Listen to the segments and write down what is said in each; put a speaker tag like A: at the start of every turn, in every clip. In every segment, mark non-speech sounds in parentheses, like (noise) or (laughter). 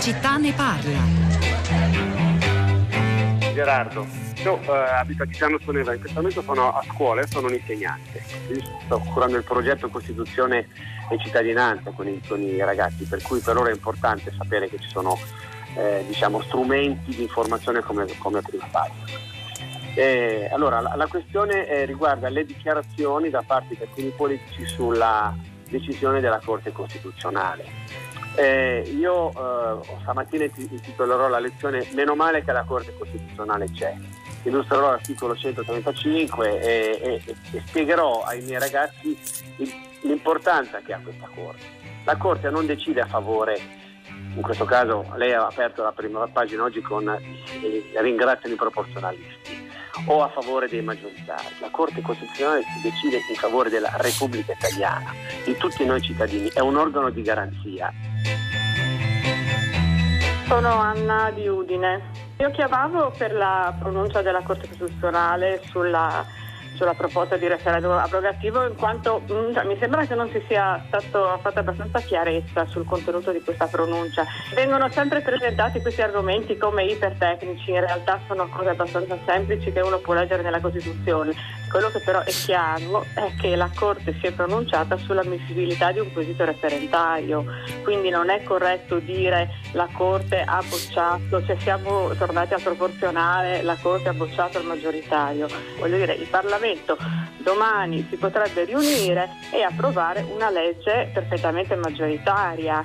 A: città ne parla.
B: Gerardo, io eh, abito a Chigiano Soneva, in questo momento sono a scuola sono un insegnante. Io sto curando il progetto Costituzione e cittadinanza con i, con i ragazzi, per cui per loro è importante sapere che ci sono eh, diciamo, strumenti di informazione come, come prima pagina. Eh, allora, la, la questione eh, riguarda le dichiarazioni da parte di alcuni politici sulla decisione della Corte Costituzionale. Eh, io eh, stamattina intitolerò la lezione Meno male che la Corte Costituzionale c'è. Illustrerò l'articolo 135 e, e, e spiegherò ai miei ragazzi l'importanza che ha questa Corte. La Corte non decide a favore, in questo caso lei ha aperto la prima pagina oggi con eh, ringraziano i proporzionalisti o a favore dei maggioritari. La Corte Costituzionale si decide in favore della Repubblica Italiana, di tutti noi cittadini, è un organo di garanzia.
C: Sono Anna di Udine. Io chiamavo per la pronuncia della Corte Costituzionale sulla sulla proposta di referendum abrogativo in quanto mm, cioè, mi sembra che non si sia stato fatta abbastanza chiarezza sul contenuto di questa pronuncia. Vengono sempre presentati questi argomenti come ipertecnici, in realtà sono cose abbastanza semplici che uno può leggere nella Costituzione. Quello che però è chiaro è che la Corte si è pronunciata sull'ammissibilità di un quesito referendario, quindi non è corretto dire la Corte ha bocciato, cioè siamo tornati a proporzionale, la Corte ha bocciato il maggioritario. Voglio dire, il Parlamento Parlamento domani si potrebbe riunire e approvare una legge perfettamente maggioritaria.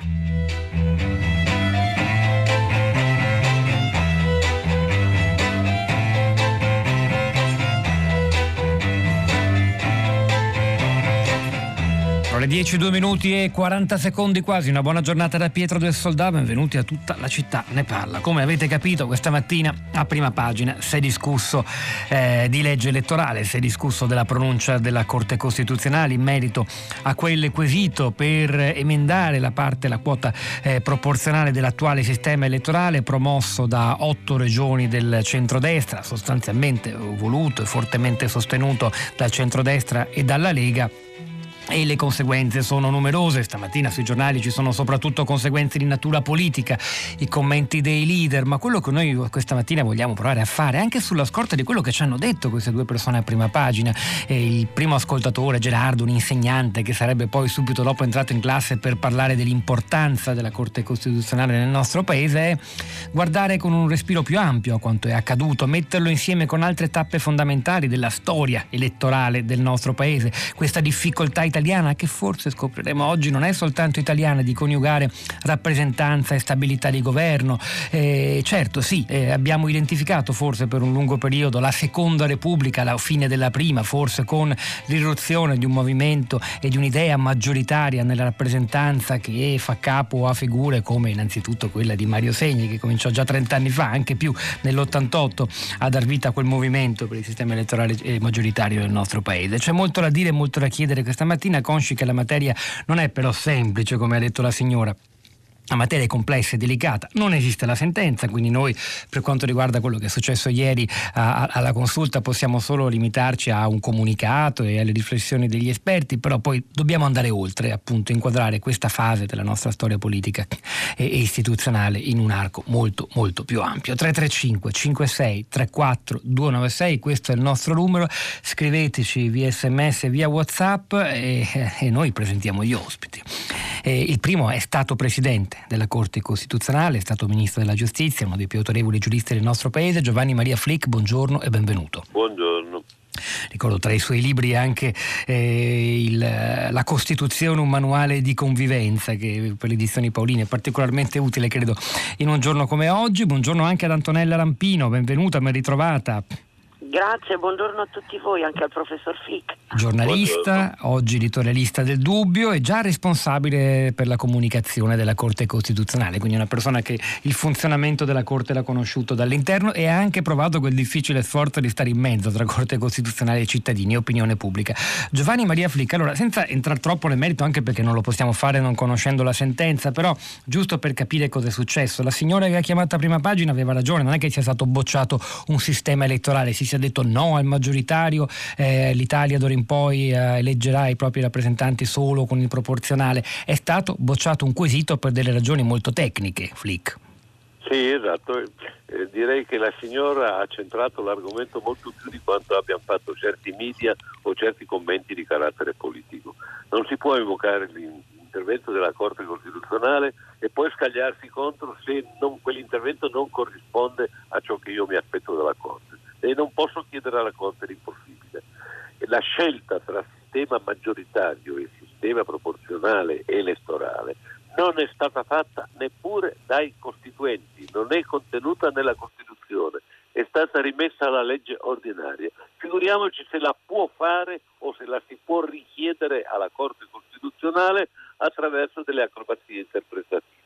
D: Le 10, 2 minuti e 40 secondi quasi, una buona giornata da Pietro del Soldato, benvenuti a tutta la città ne parla. Come avete capito questa mattina a prima pagina si è discusso eh, di legge elettorale, si è discusso della pronuncia della Corte Costituzionale in merito a quel quesito per emendare la parte, la quota eh, proporzionale dell'attuale sistema elettorale promosso da otto regioni del centrodestra, sostanzialmente voluto e fortemente sostenuto dal centrodestra e dalla Lega e le conseguenze sono numerose. Stamattina sui giornali ci sono soprattutto conseguenze di natura politica, i commenti dei leader, ma quello che noi questa mattina vogliamo provare a fare, anche sulla scorta di quello che ci hanno detto queste due persone a prima pagina, eh, il primo ascoltatore Gerardo, un insegnante che sarebbe poi subito dopo entrato in classe per parlare dell'importanza della Corte Costituzionale nel nostro paese, è guardare con un respiro più ampio a quanto è accaduto, metterlo insieme con altre tappe fondamentali della storia elettorale del nostro paese, questa difficoltà italiana che forse scopriremo oggi non è soltanto italiana di coniugare rappresentanza e stabilità di governo. Eh, certo, sì, eh, abbiamo identificato forse per un lungo periodo la seconda repubblica, la fine della prima, forse con l'irruzione di un movimento e di un'idea maggioritaria nella rappresentanza che fa capo a figure come innanzitutto quella di Mario Segni che cominciò già 30 anni fa, anche più nell'88 a dar vita a quel movimento per il sistema elettorale eh, maggioritario del nostro paese. C'è molto da dire e molto da chiedere questa mattina mattina, consci che la materia non è però semplice, come ha detto la signora. La materia è complessa e delicata, non esiste la sentenza, quindi noi per quanto riguarda quello che è successo ieri a, a, alla consulta possiamo solo limitarci a un comunicato e alle riflessioni degli esperti, però poi dobbiamo andare oltre, appunto inquadrare questa fase della nostra storia politica e, e istituzionale in un arco molto molto più ampio. 335 56 34 296, questo è il nostro numero, scriveteci via sms via whatsapp e, e noi presentiamo gli ospiti. E il primo è stato presidente Presidente della Corte Costituzionale, è stato Ministro della Giustizia, uno dei più autorevoli giuristi del nostro Paese, Giovanni Maria Flick, buongiorno e benvenuto.
E: Buongiorno.
D: Ricordo tra i suoi libri anche eh, il, La Costituzione, un manuale di convivenza che per le edizioni Paoline è particolarmente utile, credo, in un giorno come oggi. Buongiorno anche ad Antonella Rampino, benvenuta, ben ritrovata.
F: Grazie, buongiorno a tutti voi, anche al professor Flick.
D: Giornalista, buongiorno. oggi editorialista del Dubbio e già responsabile per la comunicazione della Corte Costituzionale, quindi una persona che il funzionamento della Corte l'ha conosciuto dall'interno e ha anche provato quel difficile sforzo di stare in mezzo tra Corte Costituzionale e cittadini e opinione pubblica. Giovanni Maria Flick, allora senza entrare troppo nel merito, anche perché non lo possiamo fare non conoscendo la sentenza, però giusto per capire cosa è successo, la signora che ha chiamato a prima pagina aveva ragione, non è che sia stato bocciato un sistema elettorale, si sia detto no al maggioritario, eh, l'Italia d'ora in poi eh, eleggerà i propri rappresentanti solo con il proporzionale. È stato bocciato un quesito per delle ragioni molto tecniche, Flick.
A: Sì, esatto. Eh, direi che la signora ha centrato l'argomento molto più di quanto abbiano fatto certi media o certi commenti di carattere politico. Non si può evocare l'intervento della Corte Costituzionale e poi scagliarsi contro se non, quell'intervento non corrisponde a ciò che io mi aspetto dalla Corte. E non posso chiedere alla Corte l'impossibile. La scelta tra sistema maggioritario e sistema proporzionale elettorale non è stata fatta neppure dai costituenti, non è contenuta nella Costituzione, è stata rimessa alla legge ordinaria. Figuriamoci se la può fare o se la si può richiedere alla Corte Costituzionale attraverso delle acrobazie interpretative.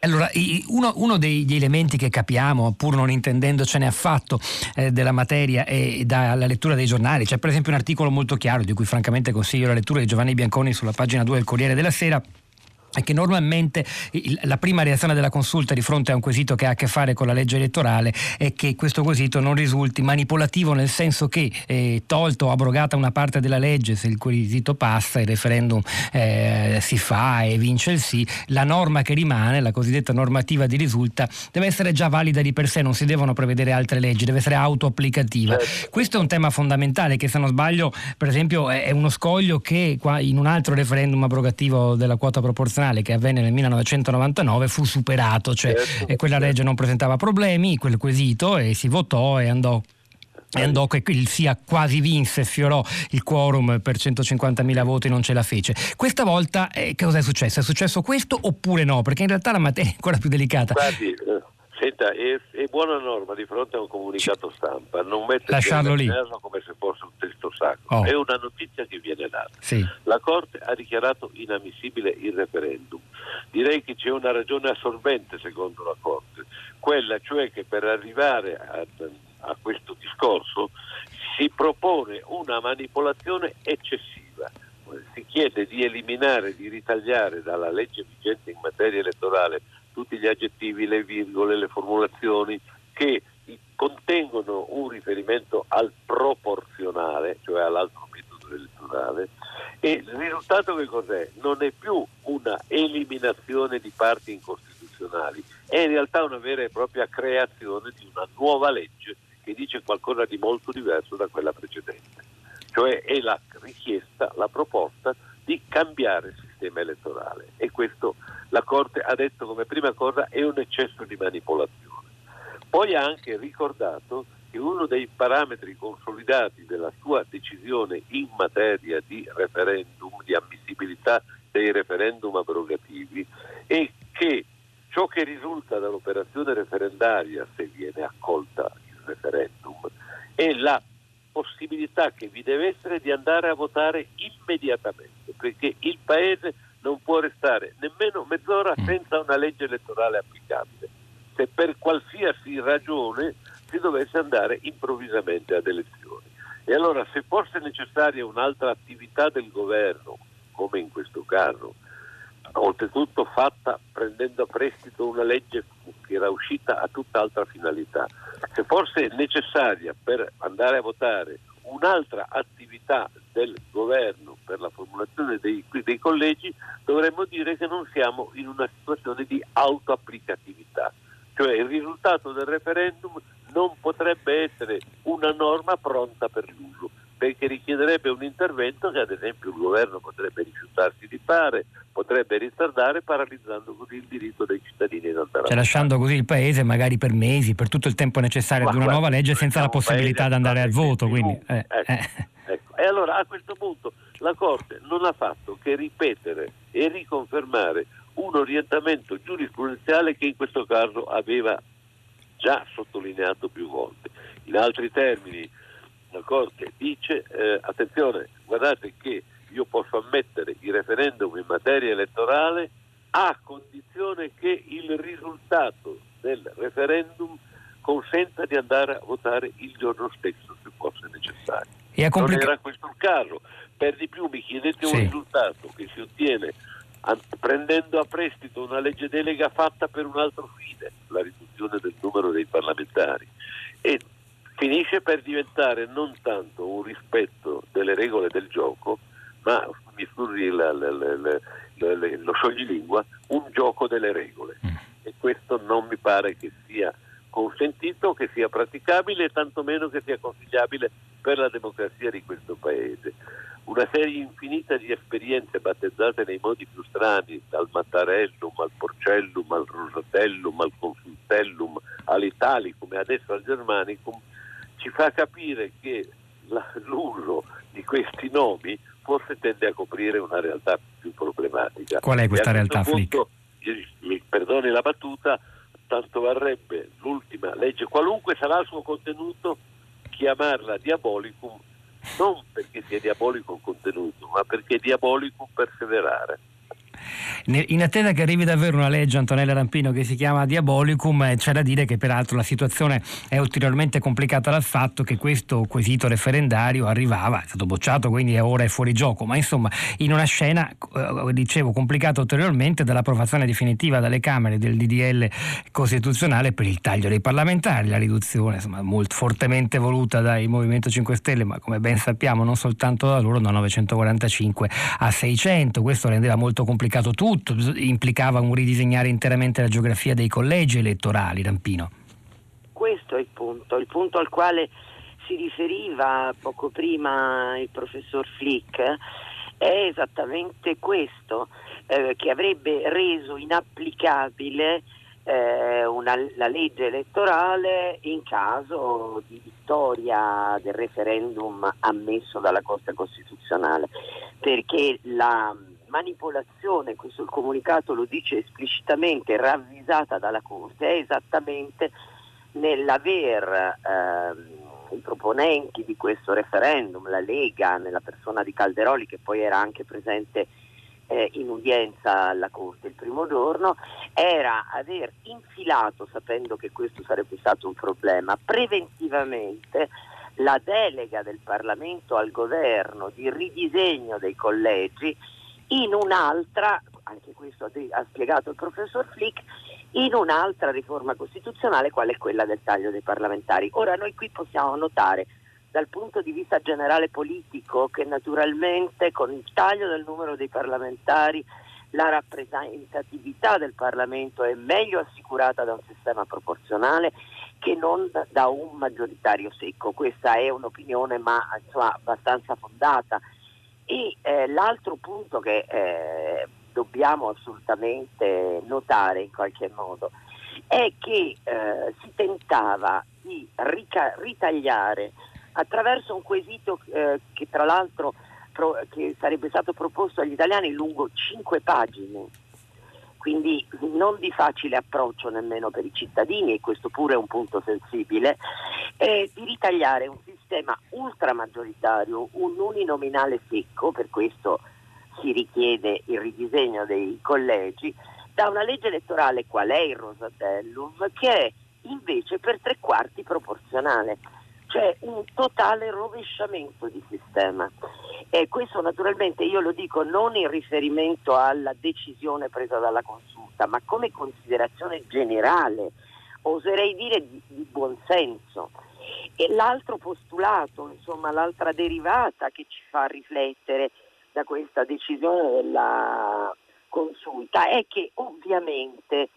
D: Allora, uno, uno, degli elementi che capiamo, pur non intendendocene affatto eh, della materia, è dalla lettura dei giornali. C'è per esempio un articolo molto chiaro, di cui francamente consiglio la lettura di Giovanni Bianconi sulla pagina 2 del Corriere della Sera, è che normalmente la prima reazione della consulta di fronte a un quesito che ha a che fare con la legge elettorale è che questo quesito non risulti manipolativo nel senso che eh, tolto o abrogata una parte della legge se il quesito passa il referendum eh, si fa e vince il sì la norma che rimane la cosiddetta normativa di risulta deve essere già valida di per sé non si devono prevedere altre leggi deve essere autoapplicativa certo. questo è un tema fondamentale che se non sbaglio per esempio è uno scoglio che in un altro referendum abrogativo della quota proporzionale internazionale che avvenne nel 1999 fu superato, cioè certo, quella certo. legge non presentava problemi, quel quesito e si votò e andò e andò che il sia quasi vinse, sfiorò il quorum per 150.000 voti, non ce la fece. Questa volta eh, che cosa è successo? È successo questo oppure no? Perché in realtà la materia è ancora più delicata.
A: Guardi, eh, senta, è, è, buona norma di fronte a un comunicato stampa non mettere
D: Lasciarlo lì.
A: come se fosse un testo sacro. Oh. È una notizia che viene data.
D: Sì.
A: La Corte ha dichiarato inammissibile il referendum. Direi che c'è una ragione assorbente secondo la Corte, quella cioè che per arrivare a, a questo discorso si propone una manipolazione eccessiva si chiede di eliminare, di ritagliare dalla legge vigente in materia elettorale tutti gli aggettivi, le virgole, le formulazioni che contengono un riferimento al proporzionale, cioè all'altro metodo elettorale, e il risultato che cos'è? Non è più una eliminazione di parti incostituzionali, è in realtà una vera e propria creazione di una nuova legge che dice qualcosa di molto diverso da quella precedente, cioè è la richiesta, la proposta di cambiare il sistema elettorale e questo la Corte ha detto come prima cosa è un eccesso di manipolazione. Poi ha anche ricordato che uno dei parametri consolidati della sua decisione in materia di referendum, di ammissibilità dei referendum abrogativi, è che ciò che risulta dall'operazione referendaria, se viene accolta il referendum, è la possibilità che vi deve essere di andare a votare immediatamente, perché il Paese non può restare nemmeno mezz'ora mm. senza una legge elettorale applicabile. Se per qualsiasi ragione si dovesse andare improvvisamente ad elezioni. E allora se fosse necessaria un'altra attività del governo, come in questo caso, oltretutto fatta prendendo a prestito una legge che era uscita a tutt'altra finalità, se fosse necessaria per andare a votare un'altra attività del governo per la formulazione dei, dei, collegi, dovremmo dire che non siamo in una situazione di autoapplicatività, cioè il risultato del referendum non potrebbe essere una norma pronta per l'uso, perché richiederebbe un intervento che ad esempio il governo potrebbe rifiutarsi di fare, potrebbe ritardare paralizzando così il diritto dei cittadini ad andare
D: cioè, lasciando così il paese magari per mesi, per tutto il tempo necessario Ma ad una guarda, nuova legge senza la possibilità di andare al voto. Quindi,
A: eh, ecco, eh. Ecco. E allora a questo punto la Corte non ha fatto che ripetere e riconfermare un orientamento giurisprudenziale che in questo caso aveva già sottolineato più volte. In altri termini, la Corte dice, eh, attenzione, guardate che io posso ammettere il referendum in materia elettorale a condizione che il risultato del referendum consenta di andare a votare il giorno stesso se fosse necessario. Complica- non era questo il caso. Per di più mi chiedete sì. un risultato che si ottiene prendendo a prestito una legge delega fatta per un altro fine, la riduzione del numero dei parlamentari, e finisce per diventare non tanto un rispetto delle regole del gioco, ma mi scusi la, la, la, lo scioglilingua, un gioco delle regole. Mm. E questo non mi pare che sia consentito, che sia praticabile e tantomeno che sia consigliabile per la democrazia di questo Paese. Una serie infinita di esperienze battezzate nei modi più strani, dal Mattarellum al Porcellum al Rosatellum al Consultellum all'Italicum e adesso al Germanicum, ci fa capire che la, l'uso di questi nomi forse tende a coprire una realtà più problematica.
D: Qual è questa realtà, punto?
A: Mi perdoni la battuta, tanto varrebbe l'ultima legge, qualunque sarà il suo contenuto, chiamarla diabolicum non perché sia diabolico il contenuto, ma perché è diabolico perseverare.
D: In attesa che arrivi davvero una legge, Antonella Rampino, che si chiama Diabolicum, eh, c'è da dire che peraltro la situazione è ulteriormente complicata dal fatto che questo quesito referendario arrivava, è stato bocciato, quindi ora è fuori gioco, ma insomma in una scena, eh, dicevo, complicata ulteriormente dall'approvazione definitiva dalle Camere del DDL costituzionale per il taglio dei parlamentari, la riduzione insomma, molto fortemente voluta dai Movimento 5 Stelle, ma come ben sappiamo non soltanto da loro, da 945 a 600. Questo rendeva molto complicato tutto tutto, implicava un ridisegnare interamente la geografia dei collegi elettorali, Rampino.
F: Questo è il punto, il punto al quale si riferiva poco prima il professor Flick è esattamente questo, eh, che avrebbe reso inapplicabile eh, una, la legge elettorale in caso di vittoria del referendum ammesso dalla Corte Costituzionale, perché la manipolazione, questo il comunicato lo dice esplicitamente, ravvisata dalla Corte, è esattamente nell'aver eh, i proponenti di questo referendum, la Lega, nella persona di Calderoli che poi era anche presente eh, in udienza alla Corte il primo giorno, era aver infilato, sapendo che questo sarebbe stato un problema, preventivamente la delega del Parlamento al governo di ridisegno dei collegi in un'altra, anche questo ha spiegato il professor Flick, in un'altra riforma costituzionale quale è quella del taglio dei parlamentari. Ora noi qui possiamo notare dal punto di vista generale politico che naturalmente con il taglio del numero dei parlamentari la rappresentatività del Parlamento è meglio assicurata da un sistema proporzionale che non da un maggioritario secco. Questa è un'opinione ma insomma, abbastanza fondata e eh, l'altro punto che eh, dobbiamo assolutamente notare in qualche modo è che eh, si tentava di rica- ritagliare attraverso un quesito eh, che tra l'altro pro- che sarebbe stato proposto agli italiani lungo cinque pagine quindi non di facile approccio nemmeno per i cittadini, e questo pure è un punto sensibile, eh, di ritagliare un sistema ultramaggioritario, un uninominale secco, per questo si richiede il ridisegno dei collegi, da una legge elettorale qual è il Rosatellum, che è invece per tre quarti proporzionale cioè un totale rovesciamento di sistema. E questo naturalmente io lo dico non in riferimento alla decisione presa dalla consulta, ma come considerazione generale, oserei dire di, di buonsenso. E l'altro postulato, insomma l'altra derivata che ci fa riflettere da questa decisione della consulta è che ovviamente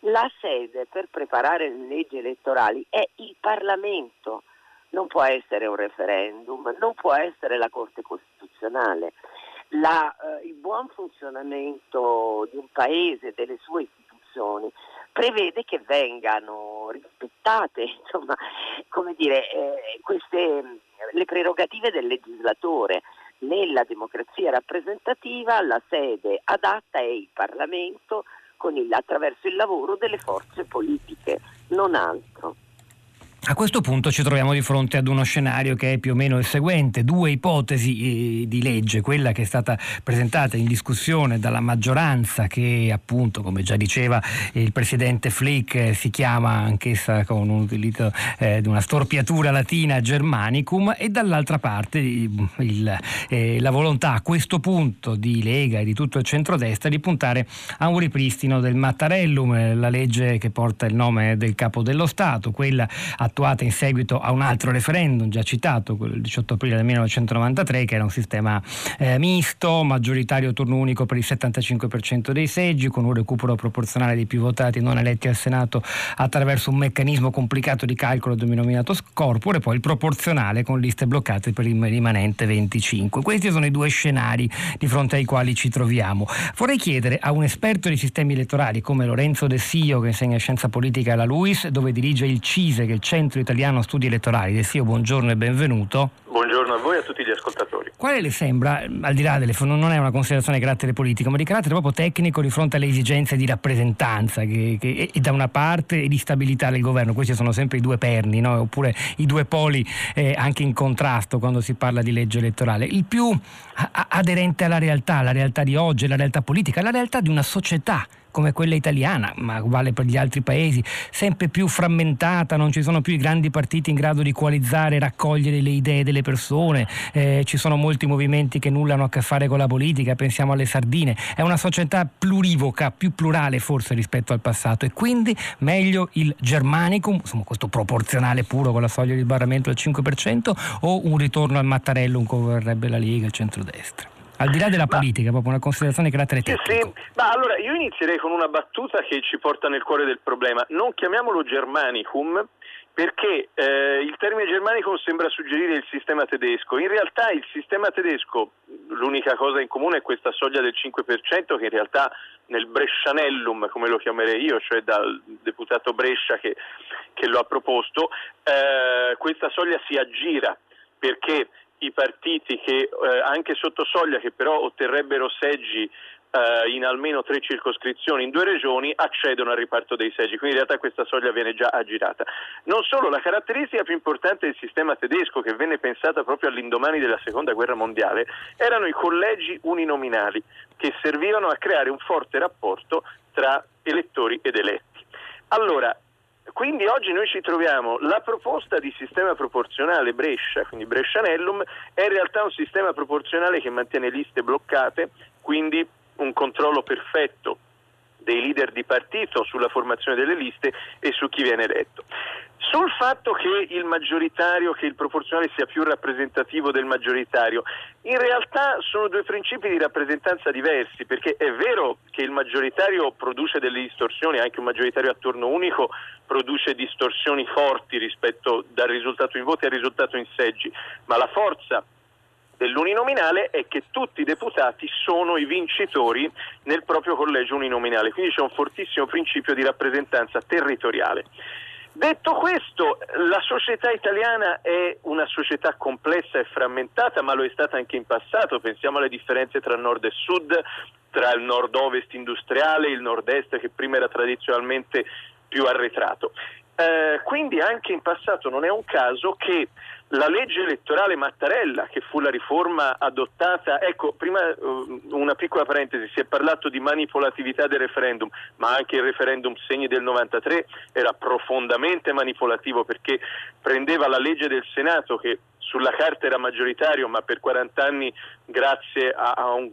F: la sede per preparare le leggi elettorali è il Parlamento non può essere un referendum, non può essere la Corte Costituzionale. La, eh, il buon funzionamento di un paese, delle sue istituzioni, prevede che vengano rispettate (laughs) insomma, dire, eh, queste, le prerogative del legislatore. Nella democrazia rappresentativa la sede adatta è il Parlamento il, attraverso il lavoro delle forze politiche, non altro.
D: A questo punto ci troviamo di fronte ad uno scenario che è più o meno il seguente, due ipotesi eh, di legge, quella che è stata presentata in discussione dalla maggioranza che appunto, come già diceva il presidente Flick, eh, si chiama anch'essa con un utilizzo eh, di una storpiatura latina Germanicum e dall'altra parte il, eh, la volontà a questo punto di Lega e di tutto il centrodestra di puntare a un ripristino del Mattarellum, la legge che porta il nome del capo dello Stato, quella attuale attuata in seguito a un altro referendum già citato, quello del 18 aprile del 1993, che era un sistema eh, misto, maggioritario turno unico per il 75% dei seggi, con un recupero proporzionale dei più votati non eletti al Senato attraverso un meccanismo complicato di calcolo denominato scorpore, e poi il proporzionale con liste bloccate per il rimanente 25. Questi sono i due scenari di fronte ai quali ci troviamo. Vorrei chiedere a un esperto di sistemi elettorali come Lorenzo De Sio, che insegna scienza politica alla LUIS, dove dirige il CISE, che è il Centro Italiano Studi Elettorali. De Sio, buongiorno e benvenuto.
E: Buongiorno a voi e a tutti gli ascoltatori.
D: Quale le sembra, al di là delle non è una considerazione di carattere politico, ma di carattere proprio tecnico di fronte alle esigenze di rappresentanza che, che, e da una parte e di stabilità del governo? Questi sono sempre i due perni, no? oppure i due poli eh, anche in contrasto quando si parla di legge elettorale. Il più aderente alla realtà, la realtà di oggi, la realtà politica, la realtà di una società come quella italiana, ma vale per gli altri paesi, sempre più frammentata, non ci sono più i grandi partiti in grado di coalizzare raccogliere le idee delle persone, eh, ci sono molti movimenti che nulla hanno a che fare con la politica, pensiamo alle sardine, è una società plurivoca, più plurale forse rispetto al passato e quindi meglio il germanicum, insomma questo proporzionale puro con la soglia di sbarramento del 5% o un ritorno al Mattarellum come vorrebbe la Lega, il centrodestra? Al di là della ma, politica, proprio una considerazione di carattere tecnico.
E: Sì, ma allora io inizierei con una battuta che ci porta nel cuore del problema. Non chiamiamolo Germanicum perché eh, il termine Germanicum sembra suggerire il sistema tedesco. In realtà il sistema tedesco, l'unica cosa in comune è questa soglia del 5% che in realtà nel Brescianellum, come lo chiamerei io, cioè dal deputato Brescia che, che lo ha proposto, eh, questa soglia si aggira perché i partiti che eh, anche sotto soglia che però otterrebbero seggi eh, in almeno tre circoscrizioni in due regioni accedono al riparto dei seggi, quindi in realtà questa soglia viene già aggirata. Non solo, la caratteristica più importante del sistema tedesco che venne pensata proprio all'indomani della seconda guerra mondiale erano i collegi uninominali che servivano a creare un forte rapporto tra elettori ed eletti. Allora, quindi oggi noi ci troviamo, la proposta di sistema proporzionale Brescia, quindi Brescianellum, è in realtà un sistema proporzionale che mantiene liste bloccate, quindi un controllo perfetto dei leader di partito sulla formazione delle liste e su chi viene eletto. Sul fatto che il maggioritario, che il proporzionale sia più rappresentativo del maggioritario, in realtà sono due principi di rappresentanza diversi, perché è vero che il maggioritario produce delle distorsioni, anche un maggioritario a turno unico produce distorsioni forti rispetto dal risultato in voti al risultato in seggi, ma la forza dell'uninominale è che tutti i deputati sono i vincitori nel proprio collegio uninominale, quindi c'è un fortissimo principio di rappresentanza territoriale. Detto questo, la società italiana è una società complessa e frammentata, ma lo è stata anche in passato. Pensiamo alle differenze tra nord e sud, tra il nord-ovest industriale e il nord-est che prima era tradizionalmente pipiù arretrato. Eh, quindi anche in passato non è un caso che la legge elettorale Mattarella, che fu la riforma adottata, ecco, prima uh, una piccola parentesi, si è parlato di manipolatività del referendum, ma anche il referendum segni del 93 era profondamente manipolativo perché prendeva la legge del Senato che sulla carta era maggioritario, ma per 40 anni grazie a, a un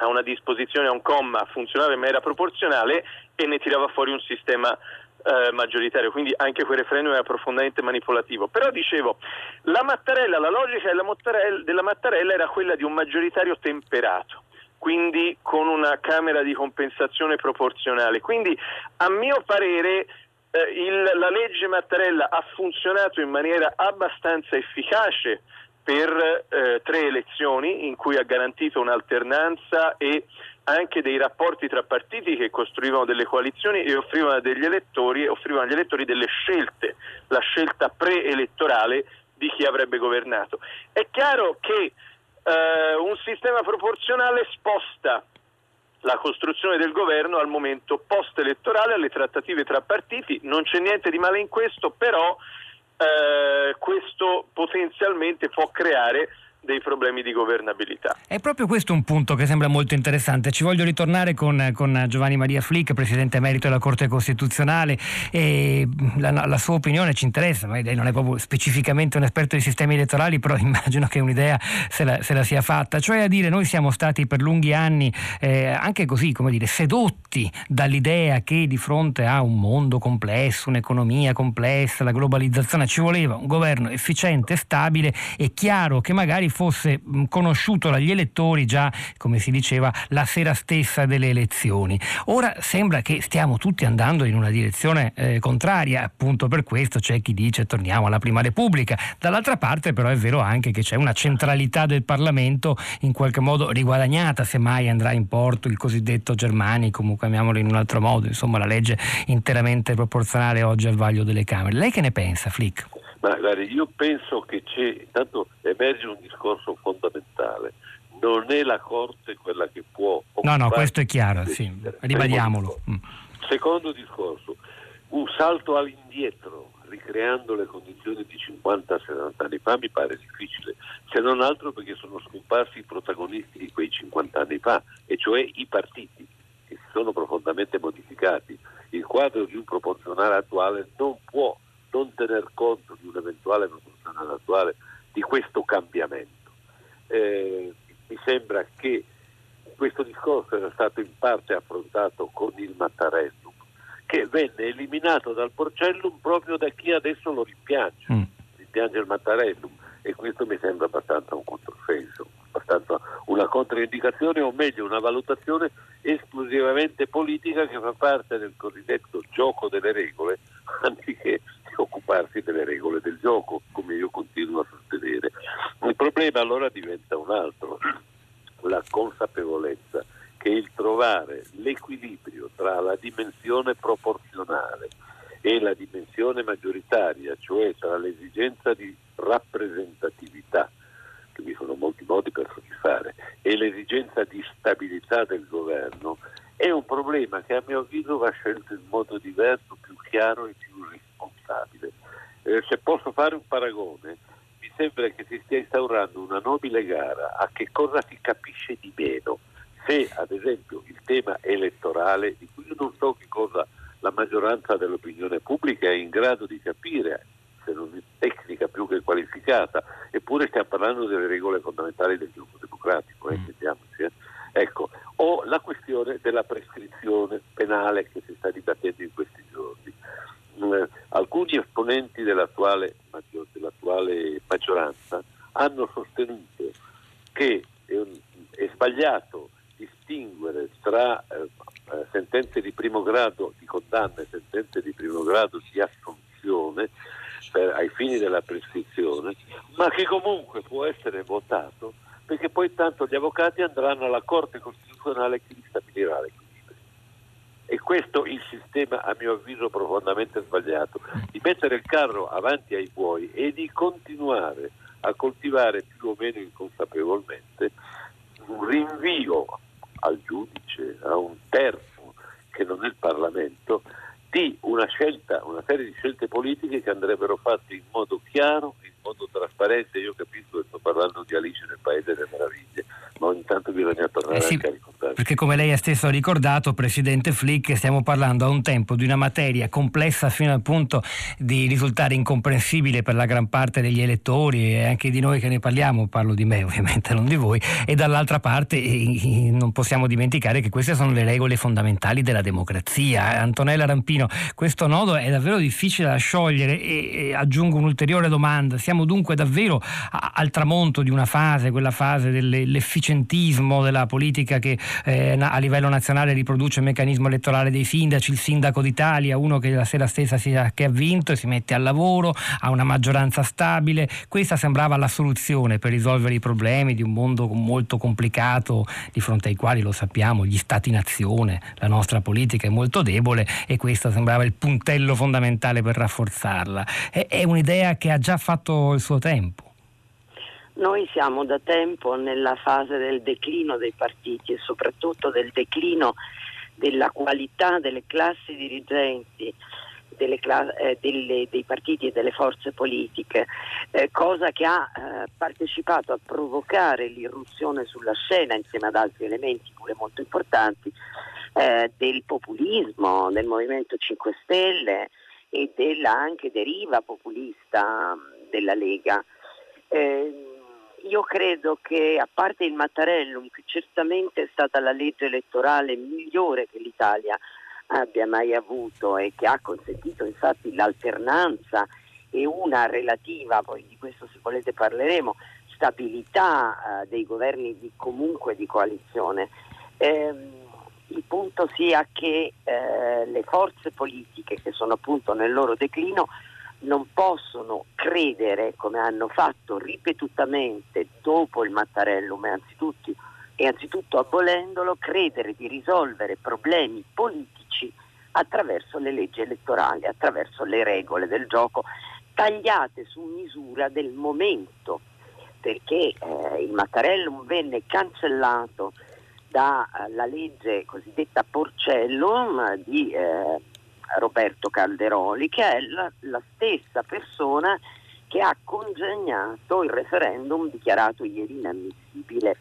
E: a una disposizione, a un comma funzionale ma era proporzionale e ne tirava fuori un sistema eh, maggioritario, quindi anche quel referendum era profondamente manipolativo. Però dicevo, la Mattarella, la logica della Mattarella, della Mattarella era quella di un maggioritario temperato quindi con una Camera di compensazione proporzionale. Quindi a mio parere eh, il, la legge Mattarella ha funzionato in maniera abbastanza efficace per eh, tre elezioni in cui ha garantito un'alternanza e anche dei rapporti tra partiti che costruivano delle coalizioni e offrivano agli elettori, offrivano agli elettori delle scelte, la scelta preelettorale di chi avrebbe governato. È chiaro che eh, un sistema proporzionale sposta la costruzione del governo al momento post-elettorale, alle trattative tra partiti, non c'è niente di male in questo, però eh, questo potenzialmente può creare dei problemi di governabilità.
D: È proprio questo un punto che sembra molto interessante. Ci voglio ritornare con, con Giovanni Maria Flick, Presidente Emerito della Corte Costituzionale, la, la, sua opinione ci interessa, ma lei non è proprio specificamente un esperto di sistemi elettorali, però (laughs) immagino che un'idea se la, se la sia fatta. Cioè a dire, noi siamo stati per lunghi anni eh, anche così, come dire, sedotti dall'idea che di fronte a un mondo complesso, un'economia complessa, la globalizzazione, ci voleva un governo efficiente, stabile e chiaro che magari fosse conosciuto dagli elettori già, come si diceva, la sera stessa delle elezioni. Ora sembra che stiamo tutti andando in una direzione eh, contraria, appunto per questo c'è chi dice torniamo alla prima repubblica. Dall'altra parte però è vero anche che c'è una centralità del Parlamento in qualche modo riguadagnata, semmai andrà in porto il cosiddetto germanico, chiamiamolo in un altro modo, insomma la legge interamente proporzionale oggi al vaglio delle Camere. Lei che ne pensa, Flick?
A: Ma guardi, io penso che c'è, intanto emerge un discorso fondamentale. Non è la Corte quella che può...
D: No, no, questo è chiaro, sì. ribadiamolo.
A: Secondo, secondo discorso, un salto all'indietro, ricreando le condizioni di 50-60 anni fa, mi pare difficile, se non altro perché sono scomparsi i protagonisti di quei 50 anni fa, e cioè i partiti, che si sono profondamente modificati. Il quadro di un proporzionale attuale non può non tener conto di un'eventuale proporzionale attuale di questo cambiamento. Eh, mi sembra che questo discorso era stato in parte affrontato con il Mattarellum, che venne eliminato dal Porcellum proprio da chi adesso lo rimpiange, mm. rimpiange il Mattarellum e questo mi sembra abbastanza un controsenso, abbastanza una controindicazione o meglio una valutazione esclusivamente politica che fa parte del cosiddetto gioco delle regole (laughs) anziché occuparsi delle regole del gioco, come io continuo a sostenere. Il problema allora diventa un altro, la consapevolezza che il trovare l'equilibrio tra la dimensione proporzionale e la dimensione maggioritaria, cioè tra l'esigenza di rappresentatività, che vi sono molti modi per soddisfare, e l'esigenza di stabilità del governo, è un problema che a mio avviso va scelto in modo diverso, più chiaro e più responsabile. Eh, se posso fare un paragone, mi sembra che si stia instaurando una nobile gara a che cosa si capisce di meno. Se ad esempio il tema elettorale, di cui io non so che cosa la maggioranza dell'opinione pubblica è in grado di capire, se non è tecnica più che qualificata, eppure stiamo parlando delle regole fondamentali del gioco democratico, eh, mm. eh. Ecco, o la questione della prescrizione penale che si sta dibattendo in questi giorni. Eh, alcuni esponenti dell'attuale, dell'attuale, maggioranza hanno sostenuto che è, è sbagliato distinguere tra eh, eh, sentenze di primo grado di condanna e sentenze di primo grado di assunzione per, ai fini della prescrizione, ma che comunque può essere votato perché poi tanto gli avvocati andranno alla Corte Costituzionale che li stabilirà l'equilibrio. E questo il sistema, a mio avviso, profondamente sbagliato, di mettere il carro avanti ai buoi e di continuare a coltivare più o meno inconsapevolmente un rinvio al giudice, a un terzo che non è il Parlamento, di una scelta, una serie di scelte politiche che andrebbero fatte in modo chiaro, in modo trasparente. Io capisco che sto parlando di Alice nel Paese delle Meraviglie, ma ogni tanto bisogna tornare eh sì, anche a ricordare.
D: Perché come lei stesso ha ricordato, Presidente Flick, stiamo parlando a un tempo di una materia complessa fino al punto di risultare incomprensibile per la gran parte degli elettori e anche di noi che ne parliamo, parlo di me (laughs) ovviamente, non di voi, e dall'altra parte non possiamo dimenticare che queste sono le regole fondamentali della democrazia. Antonella Rampino, questo nodo è davvero difficile da sciogliere e, e aggiungo un'ulteriore domanda. Siamo dunque davvero a, al tramonto di una fase, quella fase dell'efficienza efficientismo della politica che eh, a livello nazionale riproduce il meccanismo elettorale dei sindaci, il sindaco d'Italia, uno che la sera stessa si, che ha vinto e si mette al lavoro, ha una maggioranza stabile. Questa sembrava la soluzione per risolvere i problemi di un mondo molto complicato di fronte ai quali lo sappiamo, gli stati-nazione, la nostra politica è molto debole e questo sembrava il puntello fondamentale per rafforzarla. È, è un'idea che ha già fatto il suo tempo.
F: Noi siamo da tempo nella fase del declino dei partiti e soprattutto del declino della qualità delle classi dirigenti delle, eh, delle, dei partiti e delle forze politiche, eh, cosa che ha eh, partecipato a provocare l'irruzione sulla scena insieme ad altri elementi pure molto importanti eh, del populismo nel Movimento 5 Stelle e della anche deriva populista della Lega. Eh, io credo che a parte il Mattarellum, che certamente è stata la legge elettorale migliore che l'Italia abbia mai avuto e che ha consentito infatti l'alternanza e una relativa, poi di questo se volete parleremo, stabilità eh, dei governi di, comunque di coalizione. Eh, il punto sia che eh, le forze politiche che sono appunto nel loro declino non possono credere, come hanno fatto ripetutamente dopo il Mattarellum anzitutto, e anzitutto abolendolo, credere di risolvere problemi politici attraverso le leggi elettorali, attraverso le regole del gioco tagliate su misura del momento, perché eh, il Mattarellum venne cancellato dalla legge cosiddetta Porcellum di eh, Roberto Calderoli, che è la, la stessa persona che ha congegnato il referendum dichiarato ieri inammissibile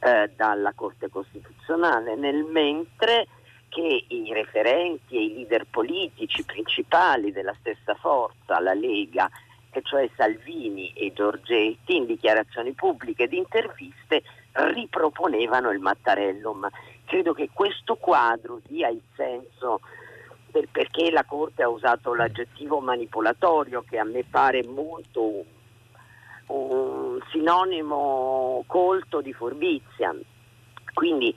F: eh, dalla Corte Costituzionale, nel mentre che i referenti e i leader politici principali della stessa forza, la Lega, e cioè Salvini e Giorgetti, in dichiarazioni pubbliche ed interviste riproponevano il Mattarellum. Credo che questo quadro dia il senso del perché la Corte ha usato l'aggettivo manipolatorio che a me pare molto un sinonimo colto di furbizia. Quindi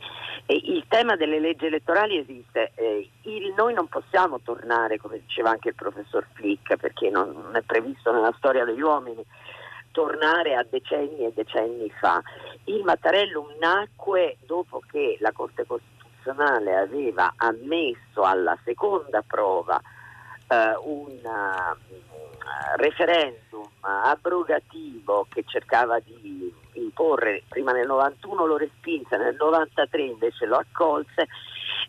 F: eh, il tema delle leggi elettorali esiste, eh, il, noi non possiamo tornare, come diceva anche il professor Flick, perché non, non è previsto nella storia degli uomini, tornare a decenni e decenni fa. Il Mattarellum nacque dopo che la Corte Costituzionale Costituzionale aveva ammesso alla seconda prova eh, un uh, referendum abrogativo che cercava di imporre, prima nel 91 lo respinse, nel 93 invece lo accolse,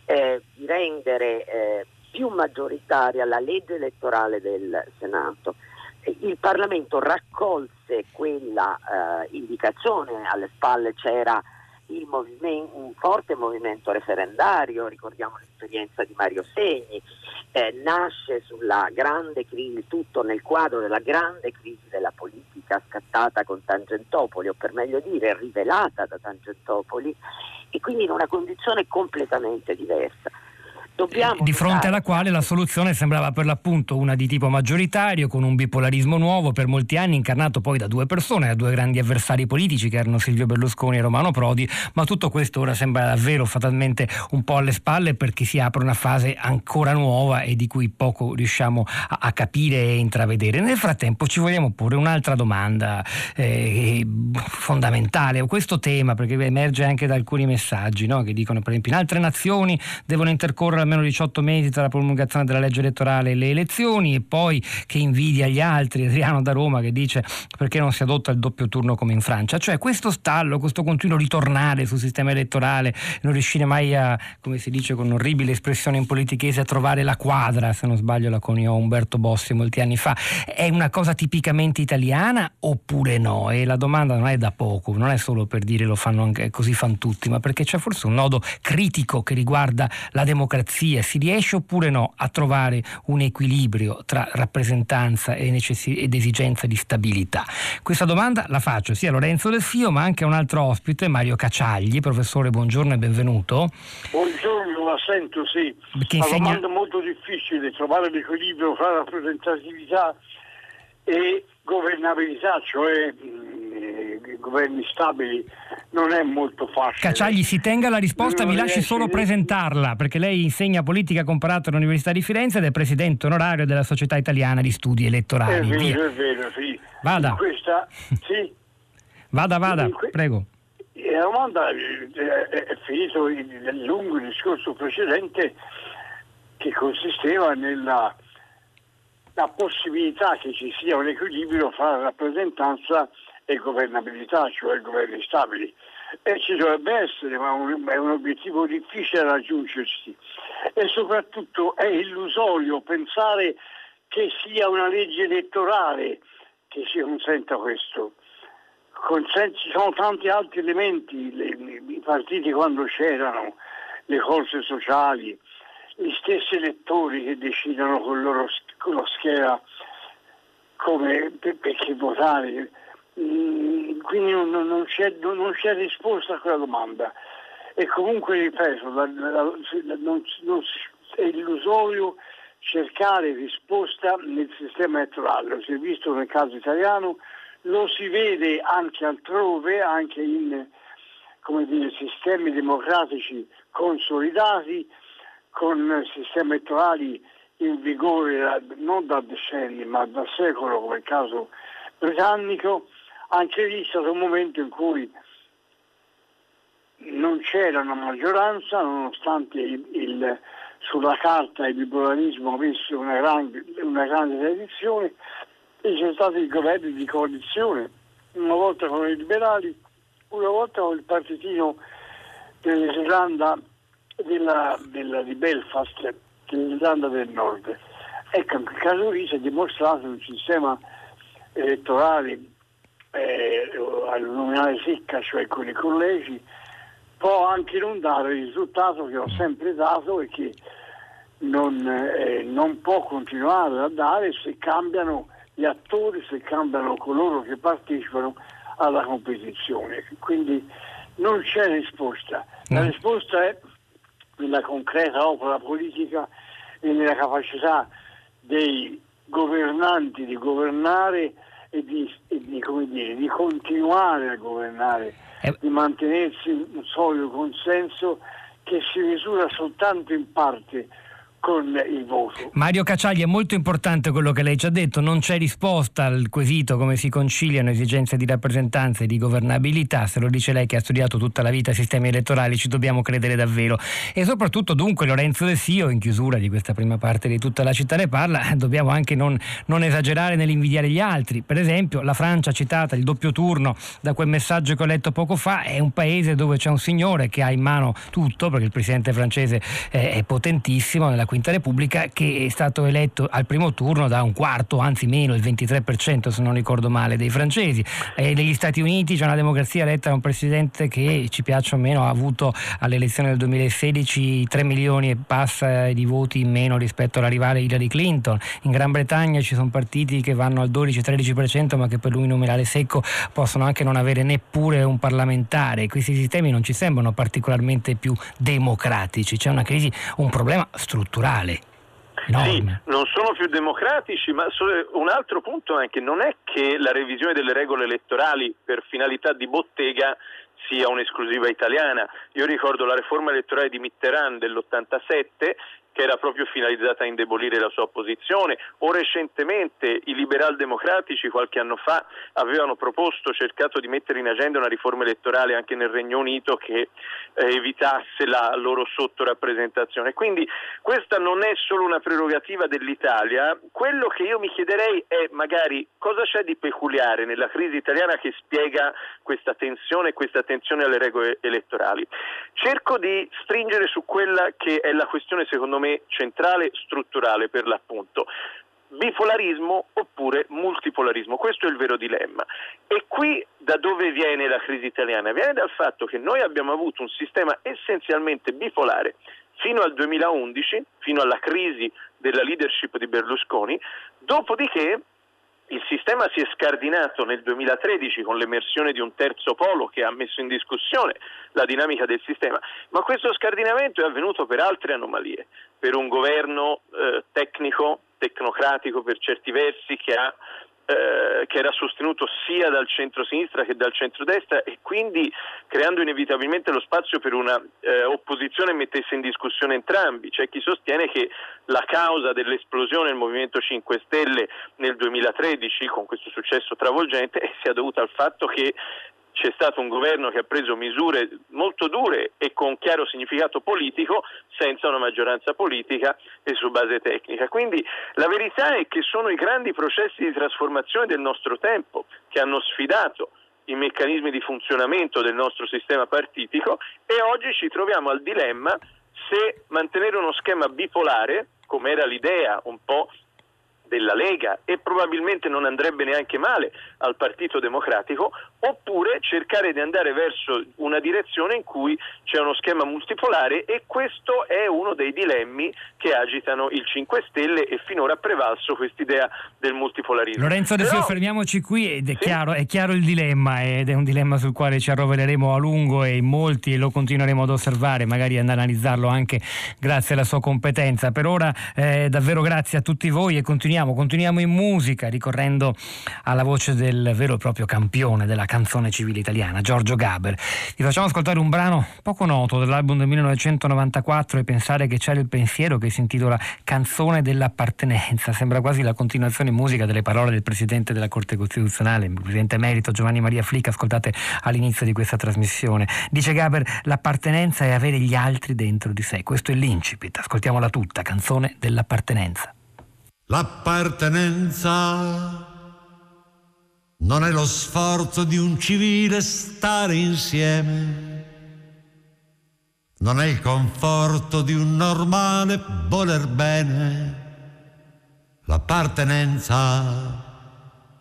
F: eh, di rendere eh, più maggioritaria la legge elettorale del Senato. Il Parlamento raccolse quella eh, indicazione, alle spalle c'era un forte movimento referendario, ricordiamo l'esperienza di Mario Segni, eh, nasce sulla grande crisi, tutto nel quadro della grande crisi della politica scattata con Tangentopoli, o per meglio dire rivelata da Tangentopoli, e quindi in una condizione completamente diversa.
D: Dobbiamo di fronte alla quale la soluzione sembrava per l'appunto una di tipo maggioritario, con un bipolarismo nuovo, per molti anni incarnato poi da due persone, da due grandi avversari politici che erano Silvio Berlusconi e Romano Prodi, ma tutto questo ora sembra davvero fatalmente un po' alle spalle perché si apre una fase ancora nuova e di cui poco riusciamo a, a capire e intravedere. Nel frattempo ci vogliamo porre un'altra domanda eh, fondamentale, questo tema, perché emerge anche da alcuni messaggi no? che dicono per esempio in altre nazioni devono intercorrere almeno 18 mesi tra la promulgazione della legge elettorale e le elezioni e poi che invidia gli altri, Adriano da Roma che dice perché non si adotta il doppio turno come in Francia, cioè questo stallo, questo continuo ritornare sul sistema elettorale, non riuscire mai a, come si dice con un'orribile espressione in politichese, a trovare la quadra, se non sbaglio la coniò Umberto Bossi molti anni fa, è una cosa tipicamente italiana oppure no? E la domanda non è da poco, non è solo per dire lo fanno anche così fanno tutti, ma perché c'è forse un nodo critico che riguarda la democrazia democrazia si riesce oppure no a trovare un equilibrio tra rappresentanza e necess- ed esigenza di stabilità? Questa domanda la faccio sia a Lorenzo Del Fio ma anche a un altro ospite, Mario Caciagli. Professore, buongiorno e benvenuto.
G: Buongiorno, la sento, sì. Che insegna... Una domanda molto difficile, trovare l'equilibrio tra rappresentatività e governabilità, cioè mh, governi stabili, non è molto facile.
D: Cacciagli, si tenga la risposta, non mi lasci solo presentarla, perché lei insegna politica comparata all'Università di Firenze ed è presidente onorario della Società Italiana di Studi Elettorali.
G: È vero, è vero, sì.
D: Vada.
G: Questa, sì.
D: Vada, vada, que- prego.
G: La domanda è finito il lungo discorso precedente che consisteva nella la possibilità che ci sia un equilibrio fra rappresentanza e governabilità, cioè governi stabili. e ci dovrebbe essere, ma è un obiettivo difficile da raggiungersi. E soprattutto è illusorio pensare che sia una legge elettorale che si consenta questo. ci sono tanti altri elementi, le, i partiti quando c'erano, le cose sociali, gli stessi elettori che decidono con, loro, con la scheda come, per, votare. Mm, quindi non, non, c'è, non, c'è, risposta a quella domanda. E comunque, ripeto, la, la, non, è illusorio cercare risposta nel sistema elettorale. Lo si è visto nel caso italiano, lo si vede anche altrove, anche in dire, sistemi democratici consolidati, con sistemi elettorali in vigore non da decenni ma da secolo come il caso britannico, anche lì è stato un momento in cui non c'era una maggioranza nonostante il, il, sulla carta il bipolarismo avesse una grande, una grande tradizione e c'è stato il governo di coalizione, una volta con i liberali, una volta con il partitino dell'Irlanda della, della, di Belfast, dell'Irlanda del Nord. Ecco, in caso lì si è dimostrato un sistema elettorale eh, all'uninominale secca, cioè con i collegi, può anche non dare il risultato che ho sempre dato e che non, eh, non può continuare a dare se cambiano gli attori, se cambiano coloro che partecipano alla competizione. Quindi non c'è risposta. La risposta è nella concreta opera politica e nella capacità dei governanti di governare e di, e di, dire, di continuare a governare, eh. di mantenersi un solido consenso che si misura soltanto in parte con il voto.
D: Mario Cacciagli, è molto importante quello che lei ci ha detto, non c'è risposta al quesito come si conciliano esigenze di rappresentanza e di governabilità, se lo dice lei che ha studiato tutta la vita sistemi elettorali, ci dobbiamo credere davvero. E soprattutto dunque Lorenzo De Sio, in chiusura di questa prima parte di tutta la città ne parla, (laughs) dobbiamo anche non, non esagerare nell'invidiare gli altri. Per esempio la Francia citata, il doppio turno, da quel messaggio che ho letto poco fa, è un paese dove c'è un signore che ha in mano tutto, perché il presidente francese è, potentissimo nella Quinta Repubblica che è stato eletto al primo turno da un quarto, anzi meno, il 23% se non ricordo male, dei francesi. E negli Stati Uniti c'è una democrazia eletta da un presidente che ci piace o meno ha avuto alle elezioni del 2016 3 milioni e passa di voti in meno rispetto alla rivale Hillary Clinton. In Gran Bretagna ci sono partiti che vanno al 12-13% ma che per lui numerale secco possono anche non avere neppure un parlamentare. Questi sistemi non ci sembrano particolarmente più democratici, c'è una crisi, un problema strutturale culturale.
E: Sì, non sono più democratici, ma un altro punto è che non è che la revisione delle regole elettorali per finalità di bottega sia un'esclusiva italiana. Io ricordo la riforma elettorale di Mitterrand dell'87 che era proprio finalizzata a indebolire la sua posizione, o recentemente i liberal democratici qualche anno fa avevano proposto, cercato di mettere in agenda una riforma elettorale anche nel Regno Unito che eh, evitasse la loro sottorappresentazione. Quindi questa non è solo una prerogativa dell'Italia, quello che io mi chiederei è magari cosa c'è di peculiare nella crisi italiana che spiega questa tensione e questa attenzione alle regole elettorali. Cerco di stringere su quella che è la questione secondo me me centrale, strutturale per l'appunto. Bipolarismo oppure multipolarismo, questo è il vero dilemma. E qui da dove viene la crisi italiana? Viene dal fatto che noi abbiamo avuto un sistema essenzialmente bipolare fino al 2011, fino alla crisi della leadership di Berlusconi, dopodiché il sistema si è scardinato nel 2013 con l'emersione di un terzo polo che ha messo in discussione la dinamica del sistema, ma questo scardinamento è avvenuto per altre anomalie, per un governo eh, tecnico, tecnocratico per certi versi che ha eh, che era sostenuto sia dal centro-sinistra che dal centro-destra e quindi creando inevitabilmente lo spazio per una eh, opposizione mettesse in discussione entrambi. C'è chi sostiene che la causa dell'esplosione del Movimento 5 Stelle nel 2013 con questo successo travolgente (laughs) sia dovuta al fatto che c'è stato un governo che ha preso misure molto dure e con chiaro significato politico senza una maggioranza politica e su base tecnica. Quindi la verità è che sono i grandi processi di trasformazione del nostro tempo che hanno sfidato i meccanismi di funzionamento del nostro sistema partitico e oggi ci troviamo al dilemma se mantenere uno schema bipolare, come era l'idea un po' della Lega e probabilmente non andrebbe neanche male al Partito Democratico, oppure cercare di andare verso una direzione in cui c'è uno schema multipolare e questo è uno dei dilemmi che agitano il 5 Stelle e finora ha prevalso quest'idea del multipolarismo.
D: Lorenzo adesso Però... fermiamoci qui ed è, sì? chiaro, è chiaro il dilemma ed è un dilemma sul quale ci arrovereremo a lungo e in molti e lo continueremo ad osservare, magari ad analizzarlo anche grazie alla sua competenza. Per ora eh, davvero grazie a tutti voi e continuiamo, continuiamo in musica ricorrendo alla voce del vero e proprio campione della canzone civile italiana, Giorgio Gaber. Vi facciamo ascoltare un brano poco noto dell'album del 1994 e pensare che c'è il pensiero che si intitola Canzone dell'appartenenza. Sembra quasi la continuazione in musica delle parole del Presidente della Corte Costituzionale, il Presidente emerito Giovanni Maria Flick, ascoltate all'inizio di questa trasmissione. Dice Gaber, l'appartenenza è avere gli altri dentro di sé. Questo è l'incipit. Ascoltiamola tutta, Canzone dell'appartenenza.
H: L'appartenenza non è lo sforzo di un civile stare insieme, non è il conforto di un normale voler bene, l'appartenenza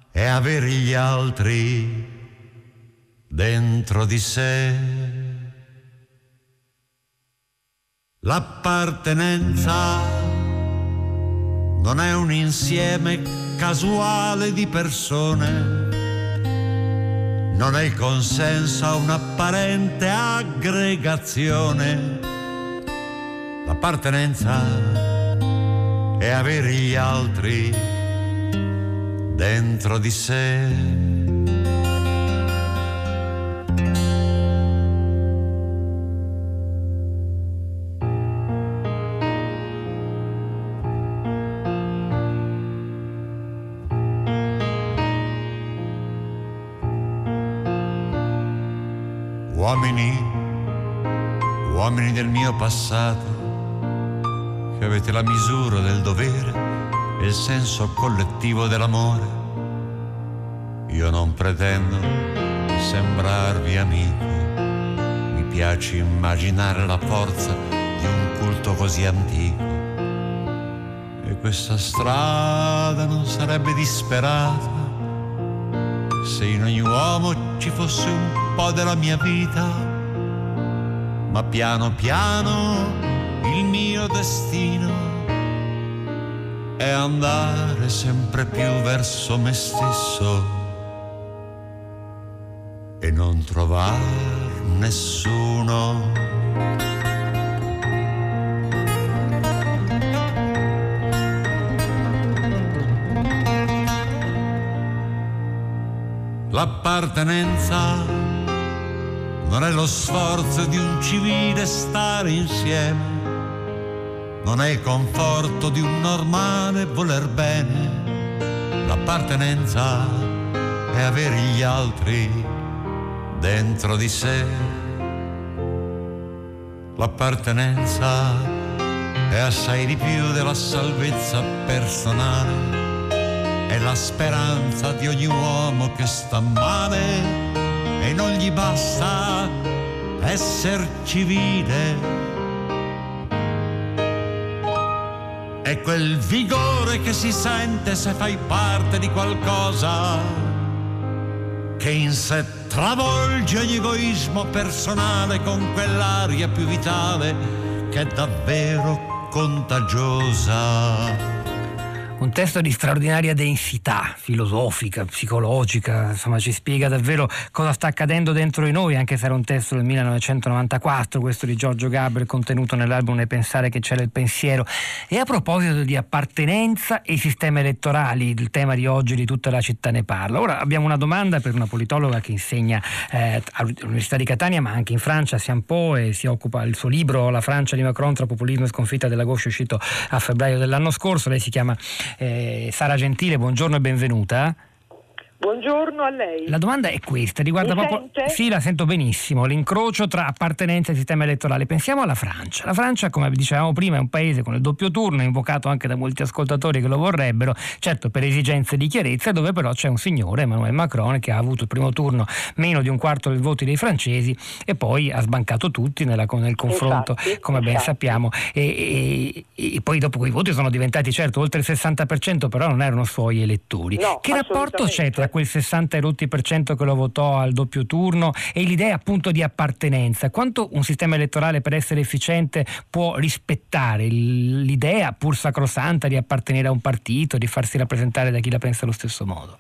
H: è avere gli altri dentro di sé. L'appartenenza non è un insieme casuale di persone non è il consenso a un'apparente aggregazione. L'appartenenza è avere gli altri dentro di sé. Mio passato, che avete la misura del dovere e il senso collettivo dell'amore. Io non pretendo di sembrarvi amico, mi piace immaginare la forza di un culto così antico. E questa strada non sarebbe disperata se in ogni uomo ci fosse un po' della mia vita, ma piano piano il mio destino è andare sempre più verso me stesso e non trovare nessuno. L'appartenenza è lo sforzo di un civile stare insieme, non è il conforto di un normale voler bene, l'appartenenza è avere gli altri dentro di sé. L'appartenenza è assai di più della salvezza personale, è la speranza di ogni uomo che sta male e non gli basta essere civile. È quel vigore che si sente se fai parte di qualcosa che in sé travolge ogni egoismo personale con quell'aria più vitale che è davvero contagiosa.
D: Un testo di straordinaria densità filosofica, psicologica, insomma ci spiega davvero cosa sta accadendo dentro di noi, anche se era un testo del 1994, questo di Giorgio Gabriel contenuto nell'album Ne pensare che c'era il pensiero. E a proposito di appartenenza e sistemi elettorali, il tema di oggi di tutta la città ne parla. Ora abbiamo una domanda per una politologa che insegna eh, all'Università di Catania, ma anche in Francia, a Po, e si occupa del suo libro La Francia di Macron tra populismo e sconfitta della gauche uscito a febbraio dell'anno scorso. Lei si chiama eh, Sara Gentile, buongiorno e benvenuta.
I: Buongiorno a lei.
D: La domanda è questa, riguarda
I: Mi
D: proprio...
I: sente?
D: Sì, la sento benissimo, l'incrocio tra appartenenza e sistema elettorale. Pensiamo alla Francia. La Francia, come dicevamo prima, è un paese con il doppio turno, invocato anche da molti ascoltatori che lo vorrebbero, certo per esigenze di chiarezza, dove però c'è un signore, Emmanuel Macron, che ha avuto il primo turno meno di un quarto dei voti dei francesi e poi ha sbancato tutti nella, nel confronto,
I: Infatti,
D: come ben
I: infatti.
D: sappiamo. E, e- e poi dopo quei voti sono diventati, certo, oltre il 60%, però non erano suoi elettori.
I: No,
D: che rapporto c'è
I: assolutamente.
D: Tra quel 60 e rotti per cento che lo votò al doppio turno e l'idea appunto di appartenenza? Quanto un sistema elettorale per essere efficiente può rispettare l'idea pur sacrosanta di appartenere a un partito, di farsi rappresentare da chi la pensa allo stesso modo?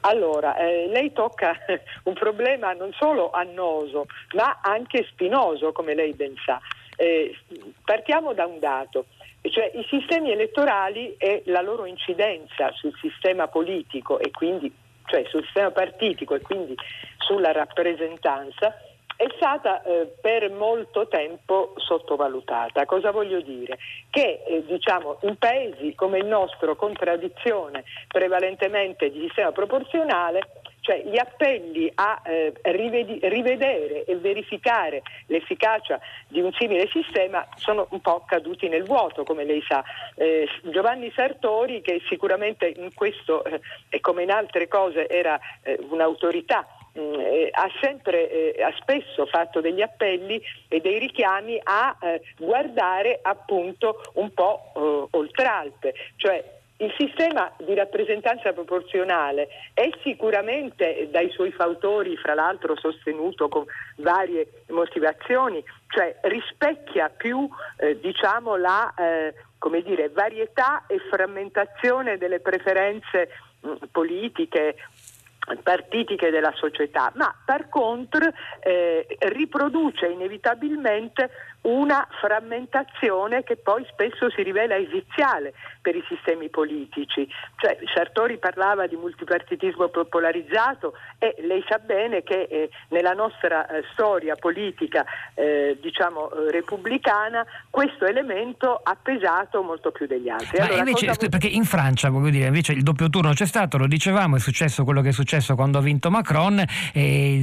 I: Allora, eh, lei tocca (laughs) un problema non solo annoso, ma anche spinoso, come lei ben sa. Eh, partiamo da un dato, cioè i sistemi elettorali e la loro incidenza sul sistema politico e quindi cioè sul sistema partitico e quindi sulla rappresentanza è stata eh, per molto tempo sottovalutata. Cosa voglio dire? Che eh, diciamo, in paesi come il nostro, con tradizione prevalentemente di sistema proporzionale, cioè gli appelli a eh, rivedi- rivedere e verificare l'efficacia di un simile sistema sono un po' caduti nel vuoto, come lei sa. Eh, Giovanni Sartori, che sicuramente in questo eh, come in altre cose era eh, un'autorità, mh, eh, ha sempre, eh, ha spesso fatto degli appelli e dei richiami a guardare appunto un po' eh, oltralpe, cioè il sistema di rappresentanza proporzionale è sicuramente dai suoi fautori, fra l'altro sostenuto con varie motivazioni, cioè rispecchia più eh, diciamo, la eh, dire, varietà e frammentazione delle preferenze mh, politiche partitiche della società, ma per contro eh, riproduce inevitabilmente una frammentazione che poi spesso si rivela esiziale per i sistemi politici. Cioè, Sartori parlava di multipartitismo popolarizzato e lei sa bene che eh, nella nostra eh, storia politica eh, diciamo eh, repubblicana questo elemento ha pesato molto più degli altri. Allora,
D: invece,
I: cosa
D: perché in Francia, voglio dire, invece il doppio turno c'è stato, lo dicevamo, è successo quello che è successo quando ha vinto Macron,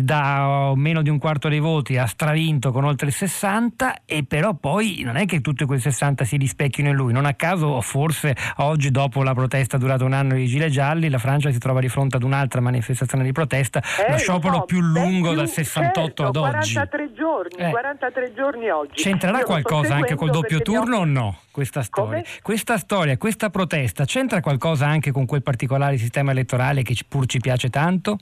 D: da meno di un quarto dei voti ha stravinto con oltre il 60 e però poi non è che tutti quei 60 si rispecchino in lui, non a caso forse oggi dopo la protesta durata un anno dei Gilet Gialli la Francia si trova di fronte ad un'altra manifestazione di protesta,
I: Eh,
D: lo sciopero
I: no,
D: più lungo
I: più-
D: dal 68
I: certo,
D: ad oggi.
I: 43 giorni,
D: Eh.
I: 43 giorni oggi.
D: C'entrerà
I: Io
D: qualcosa anche col doppio turno o
I: occupo-
D: no? Questa storia.
I: Come?
D: questa storia, questa protesta, c'entra qualcosa anche con quel particolare sistema elettorale che pur ci piace tanto?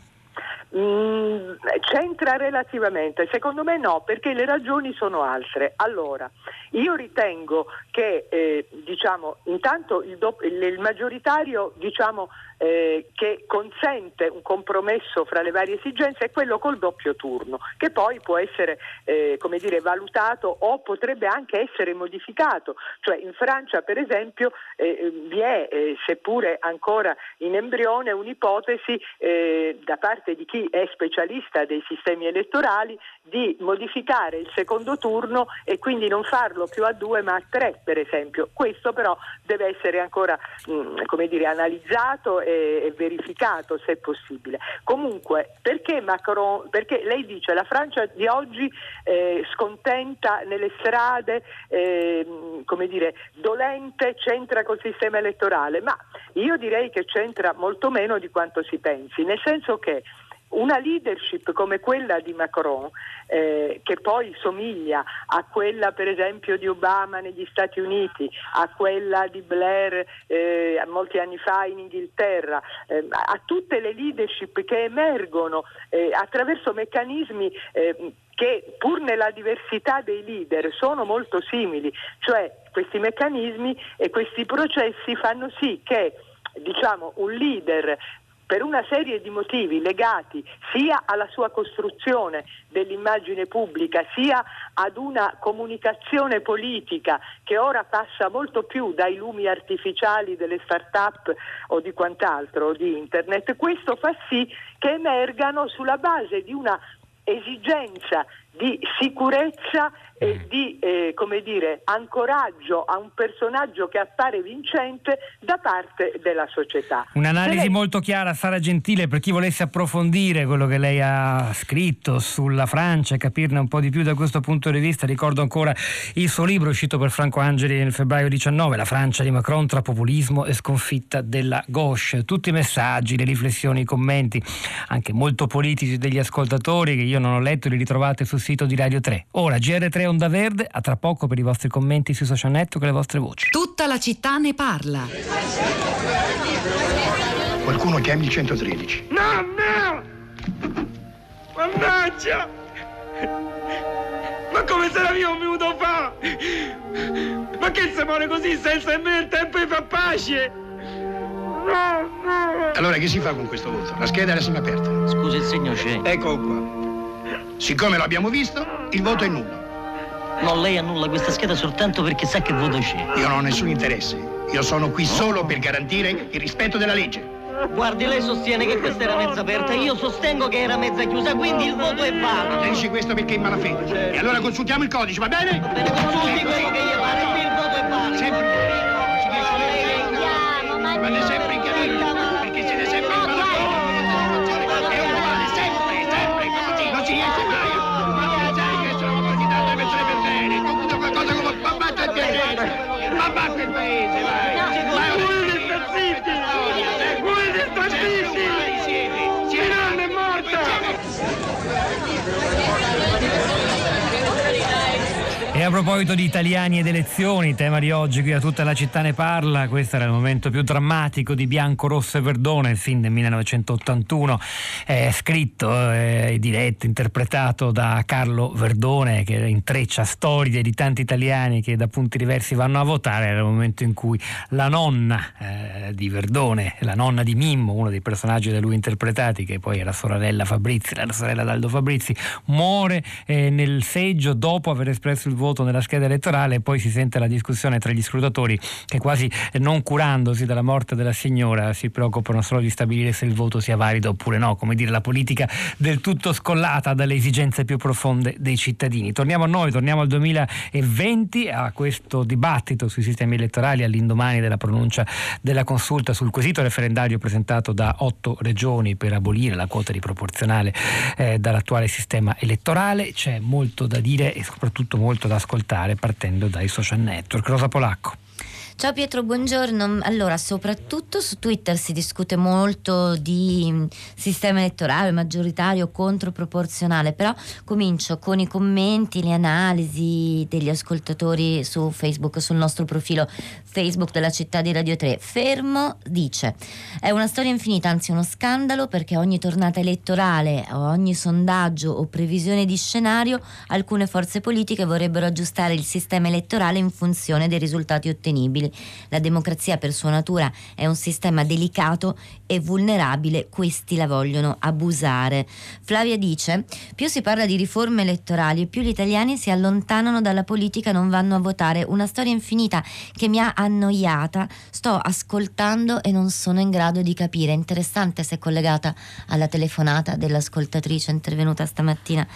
I: Mm, c'entra relativamente, secondo me no, perché le ragioni sono altre. Allora, io ritengo che eh, diciamo, intanto il, il- il maggioritario diciamo, eh, che consente un compromesso fra le varie esigenze è quello col doppio turno, che poi può essere eh, come dire, valutato o potrebbe anche essere modificato. Cioè in Francia, per esempio, eh, vi è, eh, seppure ancora in embrione, un'ipotesi eh, da parte di chi è specialista dei sistemi elettorali di modificare il secondo turno e quindi non farlo più a due ma a tre, per esempio. Questo però deve essere ancora mh, come dire, analizzato e, e verificato se possibile. Comunque, perché Macron, perché lei dice la Francia di oggi eh, scontenta nelle strade, eh, come dire, dolente, c'entra col sistema elettorale, ma io direi che c'entra molto meno di quanto si pensi, nel senso che una leadership come quella di Macron, eh, che poi somiglia a quella per esempio di Obama negli Stati Uniti, a quella di Blair eh, molti anni fa in Inghilterra, eh, a tutte le leadership che emergono eh, attraverso meccanismi eh, che pur nella diversità dei leader sono molto simili, cioè questi meccanismi e questi processi fanno sì che diciamo, un leader per una serie di motivi legati sia alla sua costruzione dell'immagine pubblica, sia ad una comunicazione politica che ora passa molto più dai lumi artificiali delle start-up o di quant'altro, o di internet, questo fa sì che emergano sulla base di una esigenza di sicurezza e mm. di eh, come dire, ancoraggio a un personaggio che appare vincente da parte della società.
D: Un'analisi lei... molto chiara, Sara Gentile, per chi volesse approfondire quello che lei ha scritto sulla Francia e capirne un po' di più da questo punto di vista. Ricordo ancora il suo libro uscito per Franco Angeli nel febbraio 19, La Francia di Macron tra populismo e sconfitta della gauche. Tutti i messaggi, le riflessioni, i commenti, anche molto politici degli ascoltatori che io non ho letto, li ritrovate sul sito di Radio 3. Ora, GR3 Onda Verde, a tra poco per i vostri commenti sui social network e le vostre voci.
J: Tutta la città ne parla.
K: Qualcuno chiami il 113.
L: No, no! Mannaggia! Ma come se la via un minuto fa? Ma che si muore così senza nemmeno il tempo di far pace?
K: No, no! Allora che si fa con questo voto? La scheda era sempre aperta.
M: Scusi, il segno c'è.
K: Ecco qua. Siccome l'abbiamo visto, il voto è nullo.
M: No, lei annulla questa scheda soltanto perché sa che voto c'è.
K: Io non ho nessun interesse. Io sono qui solo per garantire il rispetto della legge.
M: Guardi, lei sostiene che questa era mezza aperta, io sostengo che era mezza chiusa, quindi il voto è valido.
K: Lei dice questo perché è in malafede. E allora consultiamo il codice, va bene?
M: Va bene, consulti quello che gli pare, il voto è valido.
K: Sempre. Vale sempre in cabina,
D: a proposito di italiani ed elezioni, tema di oggi qui a tutta la città ne parla, questo era il momento più drammatico di Bianco, Rosso e Verdone, il film del 1981, eh, scritto eh, diretto, interpretato da Carlo Verdone che intreccia storie di tanti italiani che da punti diversi vanno a votare, era il momento in cui la nonna eh, di Verdone, la nonna di Mimmo, uno dei personaggi da lui interpretati, che poi era sorella Fabrizi, la sorella d'Aldo Fabrizi, muore eh, nel seggio dopo aver espresso il voto voto nella scheda elettorale e poi si sente la discussione tra gli scrutatori che quasi non curandosi della morte della signora si preoccupano solo di stabilire se il voto sia valido oppure no, come dire la politica del tutto scollata dalle esigenze più profonde dei cittadini. Torniamo a noi, torniamo al 2020, a questo dibattito sui sistemi elettorali all'indomani della pronuncia della consulta sul quesito referendario presentato da otto regioni per abolire la quota di proporzionale eh, dall'attuale sistema elettorale. C'è molto da dire e soprattutto molto da ascoltare partendo dai social network. Rosa Polacco.
N: Ciao Pietro, buongiorno. Allora, soprattutto su Twitter si discute molto di mm, sistema elettorale maggioritario contro proporzionale, però comincio con i commenti, le analisi degli ascoltatori su Facebook, sul nostro profilo Facebook della città di Radio 3. Fermo dice: È una storia infinita, anzi uno scandalo perché ogni tornata elettorale ogni sondaggio o previsione di scenario, alcune forze politiche vorrebbero aggiustare il sistema elettorale in funzione dei risultati ottenibili. La democrazia per sua natura è un sistema delicato e vulnerabile, questi la vogliono abusare. Flavia dice, più si parla di riforme elettorali, più gli italiani si allontanano dalla politica non vanno a votare. Una storia infinita che mi ha annoiata, sto ascoltando e non sono in grado di capire. Interessante se collegata alla telefonata dell'ascoltatrice intervenuta stamattina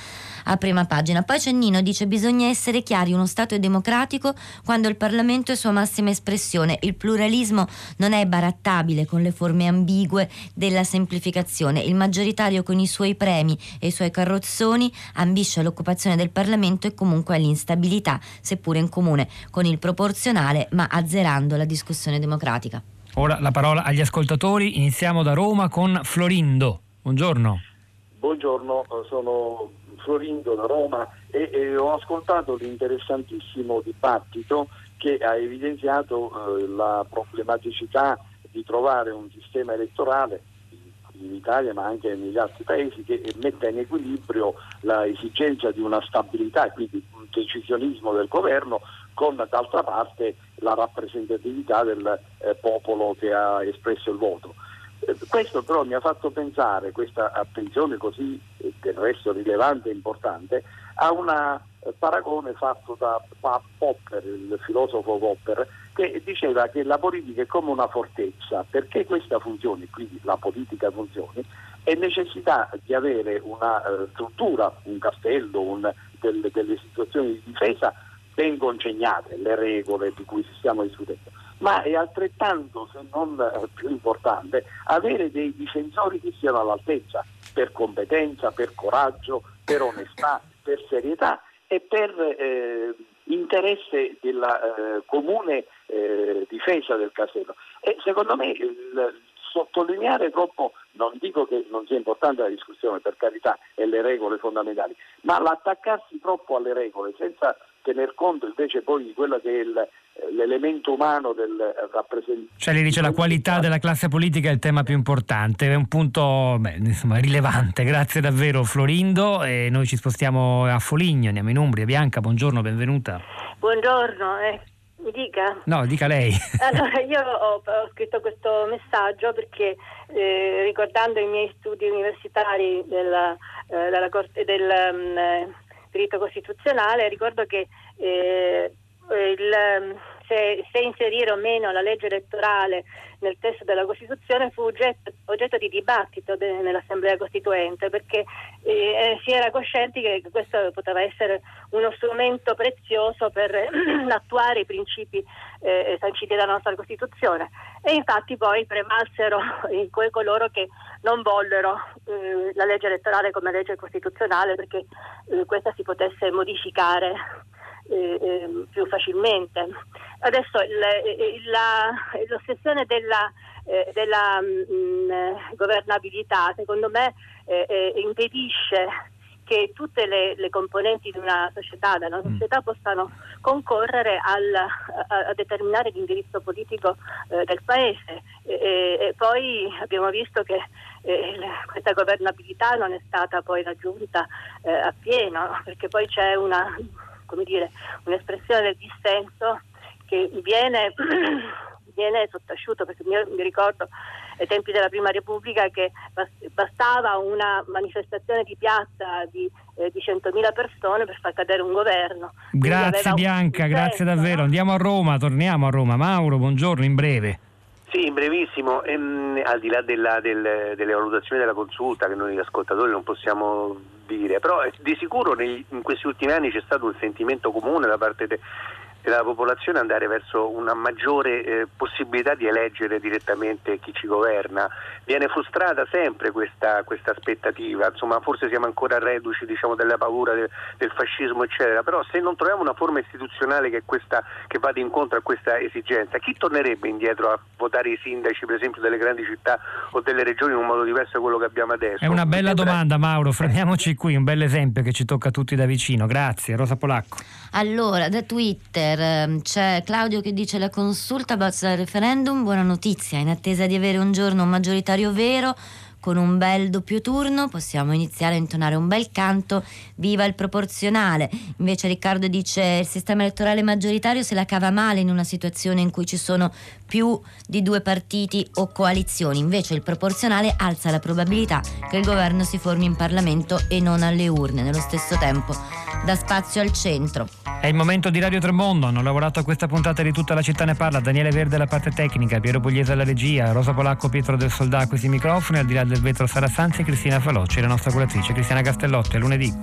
N: a prima pagina. Poi c'è Nino, dice bisogna essere chiari, uno Stato è democratico quando il Parlamento è sua massima espressione, il pluralismo non è barattabile con le forme ambigue della semplificazione, il maggioritario con i suoi premi e i suoi carrozzoni ambisce all'occupazione del Parlamento e comunque all'instabilità, seppure in comune con il proporzionale, ma azzerando la discussione democratica.
D: Ora la parola agli ascoltatori, iniziamo da Roma con Florindo. Buongiorno.
O: Buongiorno, sono Florindo Roma e, e ho ascoltato l'interessantissimo dibattito che ha evidenziato eh, la problematicità di trovare un sistema elettorale in Italia ma anche negli altri paesi che metta in equilibrio l'esigenza di una stabilità e quindi un decisionismo del governo con d'altra parte la rappresentatività del eh, popolo che ha espresso il voto. Questo però mi ha fatto pensare, questa attenzione così eh, del resto rilevante e importante, a un eh, paragone fatto da Popper, il filosofo Popper, che diceva che la politica è come una fortezza, perché questa funzioni, quindi la politica funzioni, e necessità di avere una uh, struttura, un castello, un, del, delle situazioni di difesa ben congegnate, le regole di cui stiamo discutendo. Ma è altrettanto, se non eh, più importante, avere dei difensori che siano all'altezza per competenza, per coraggio, per onestà, per serietà e per eh, interesse della eh, comune eh, difesa del castello. E secondo me il, sottolineare troppo, non dico che non sia importante la discussione, per carità, e le regole fondamentali, ma l'attaccarsi troppo alle regole senza tener conto invece poi di quello che è il, l'elemento umano del rappresentante.
D: Cioè lei dice la qualità della classe politica è il tema più importante, è un punto beh, insomma, rilevante. (laughs) Grazie davvero Florindo e noi ci spostiamo a Foligno, andiamo in Umbria. Bianca, buongiorno, benvenuta.
P: Buongiorno, eh. mi dica?
D: No, dica lei. (laughs)
P: Allora, io ho, ho scritto questo messaggio perché eh, ricordando i miei studi universitari della, eh, della corte, del um, diritto costituzionale, ricordo che eh, il, se, se, inserire o meno la legge elettorale nel testo della Costituzione fu oggetto, oggetto di dibattito de, nell'Assemblea Costituente perché eh, eh si era coscienti che questo poteva essere uno strumento prezioso per (clears throat) attuare i principi eh, sanciti dalla nostra Costituzione. E infatti poi prevalsero (laughs) coloro che non vollero eh, la legge elettorale come legge costituzionale perché eh, questa si potesse modificare eh, ehm, più facilmente. Adesso il, la, l'ossessione della, eh, della mh, mm, governabilità secondo me eh, eh, impedisce che tutte le, le, componenti di una società, della mm. società possano concorrere al, a, a, determinare l'indirizzo politico eh, del paese. E, e, poi abbiamo visto che eh, questa governabilità non è stata poi raggiunta eh, appieno, perché poi c'è una come dire, un'espressione del dissenso che viene, (clears throat) viene sottaciuto, perché mi, mi ricordo ai tempi della Prima Repubblica che bastava una manifestazione di piazza di, eh, di 100.000 persone per far cadere un governo.
D: Grazie Bianca, grazie davvero. No? Andiamo a Roma, torniamo a Roma. Mauro, buongiorno, in breve.
Q: Sì, in brevissimo, ehm, al di là della, del, delle valutazioni della consulta che noi ascoltatori non possiamo dire, però eh, di sicuro negli, in questi ultimi anni c'è stato un sentimento comune da parte de, della popolazione andare verso una maggiore eh, possibilità di eleggere direttamente chi ci governa. Viene frustrata sempre questa, questa aspettativa, insomma forse siamo ancora reduci diciamo, della paura de, del fascismo eccetera, però se non troviamo una forma istituzionale che, questa, che vada incontro a questa esigenza, chi tornerebbe indietro a votare i sindaci per esempio delle grandi città o delle regioni in un modo diverso da quello che abbiamo adesso?
D: È una bella domanda Mauro, fermiamoci qui, un bel esempio che ci tocca tutti da vicino, grazie. Rosa Polacco.
N: Allora, da Twitter ehm, c'è Claudio che dice la consulta bozza il referendum, buona notizia, in attesa di avere un giorno un maggioritario vero con un bel doppio turno possiamo iniziare a intonare un bel canto viva il proporzionale. Invece Riccardo dice il sistema elettorale maggioritario se la cava male in una situazione in cui ci sono più di due partiti o coalizioni. Invece il proporzionale alza la probabilità che il governo si formi in Parlamento e non alle urne nello stesso tempo dà spazio al centro.
D: È il momento di Radio Tremondo. Hanno lavorato a questa puntata di tutta la città ne parla Daniele Verde alla parte tecnica Piero Pugliese alla regia Rosa Polacco Pietro del Soldà a questi microfoni al di là del vetro Sara Sanzi e Cristina Falocci, la nostra curatrice Cristiana Castellotti. A lunedì.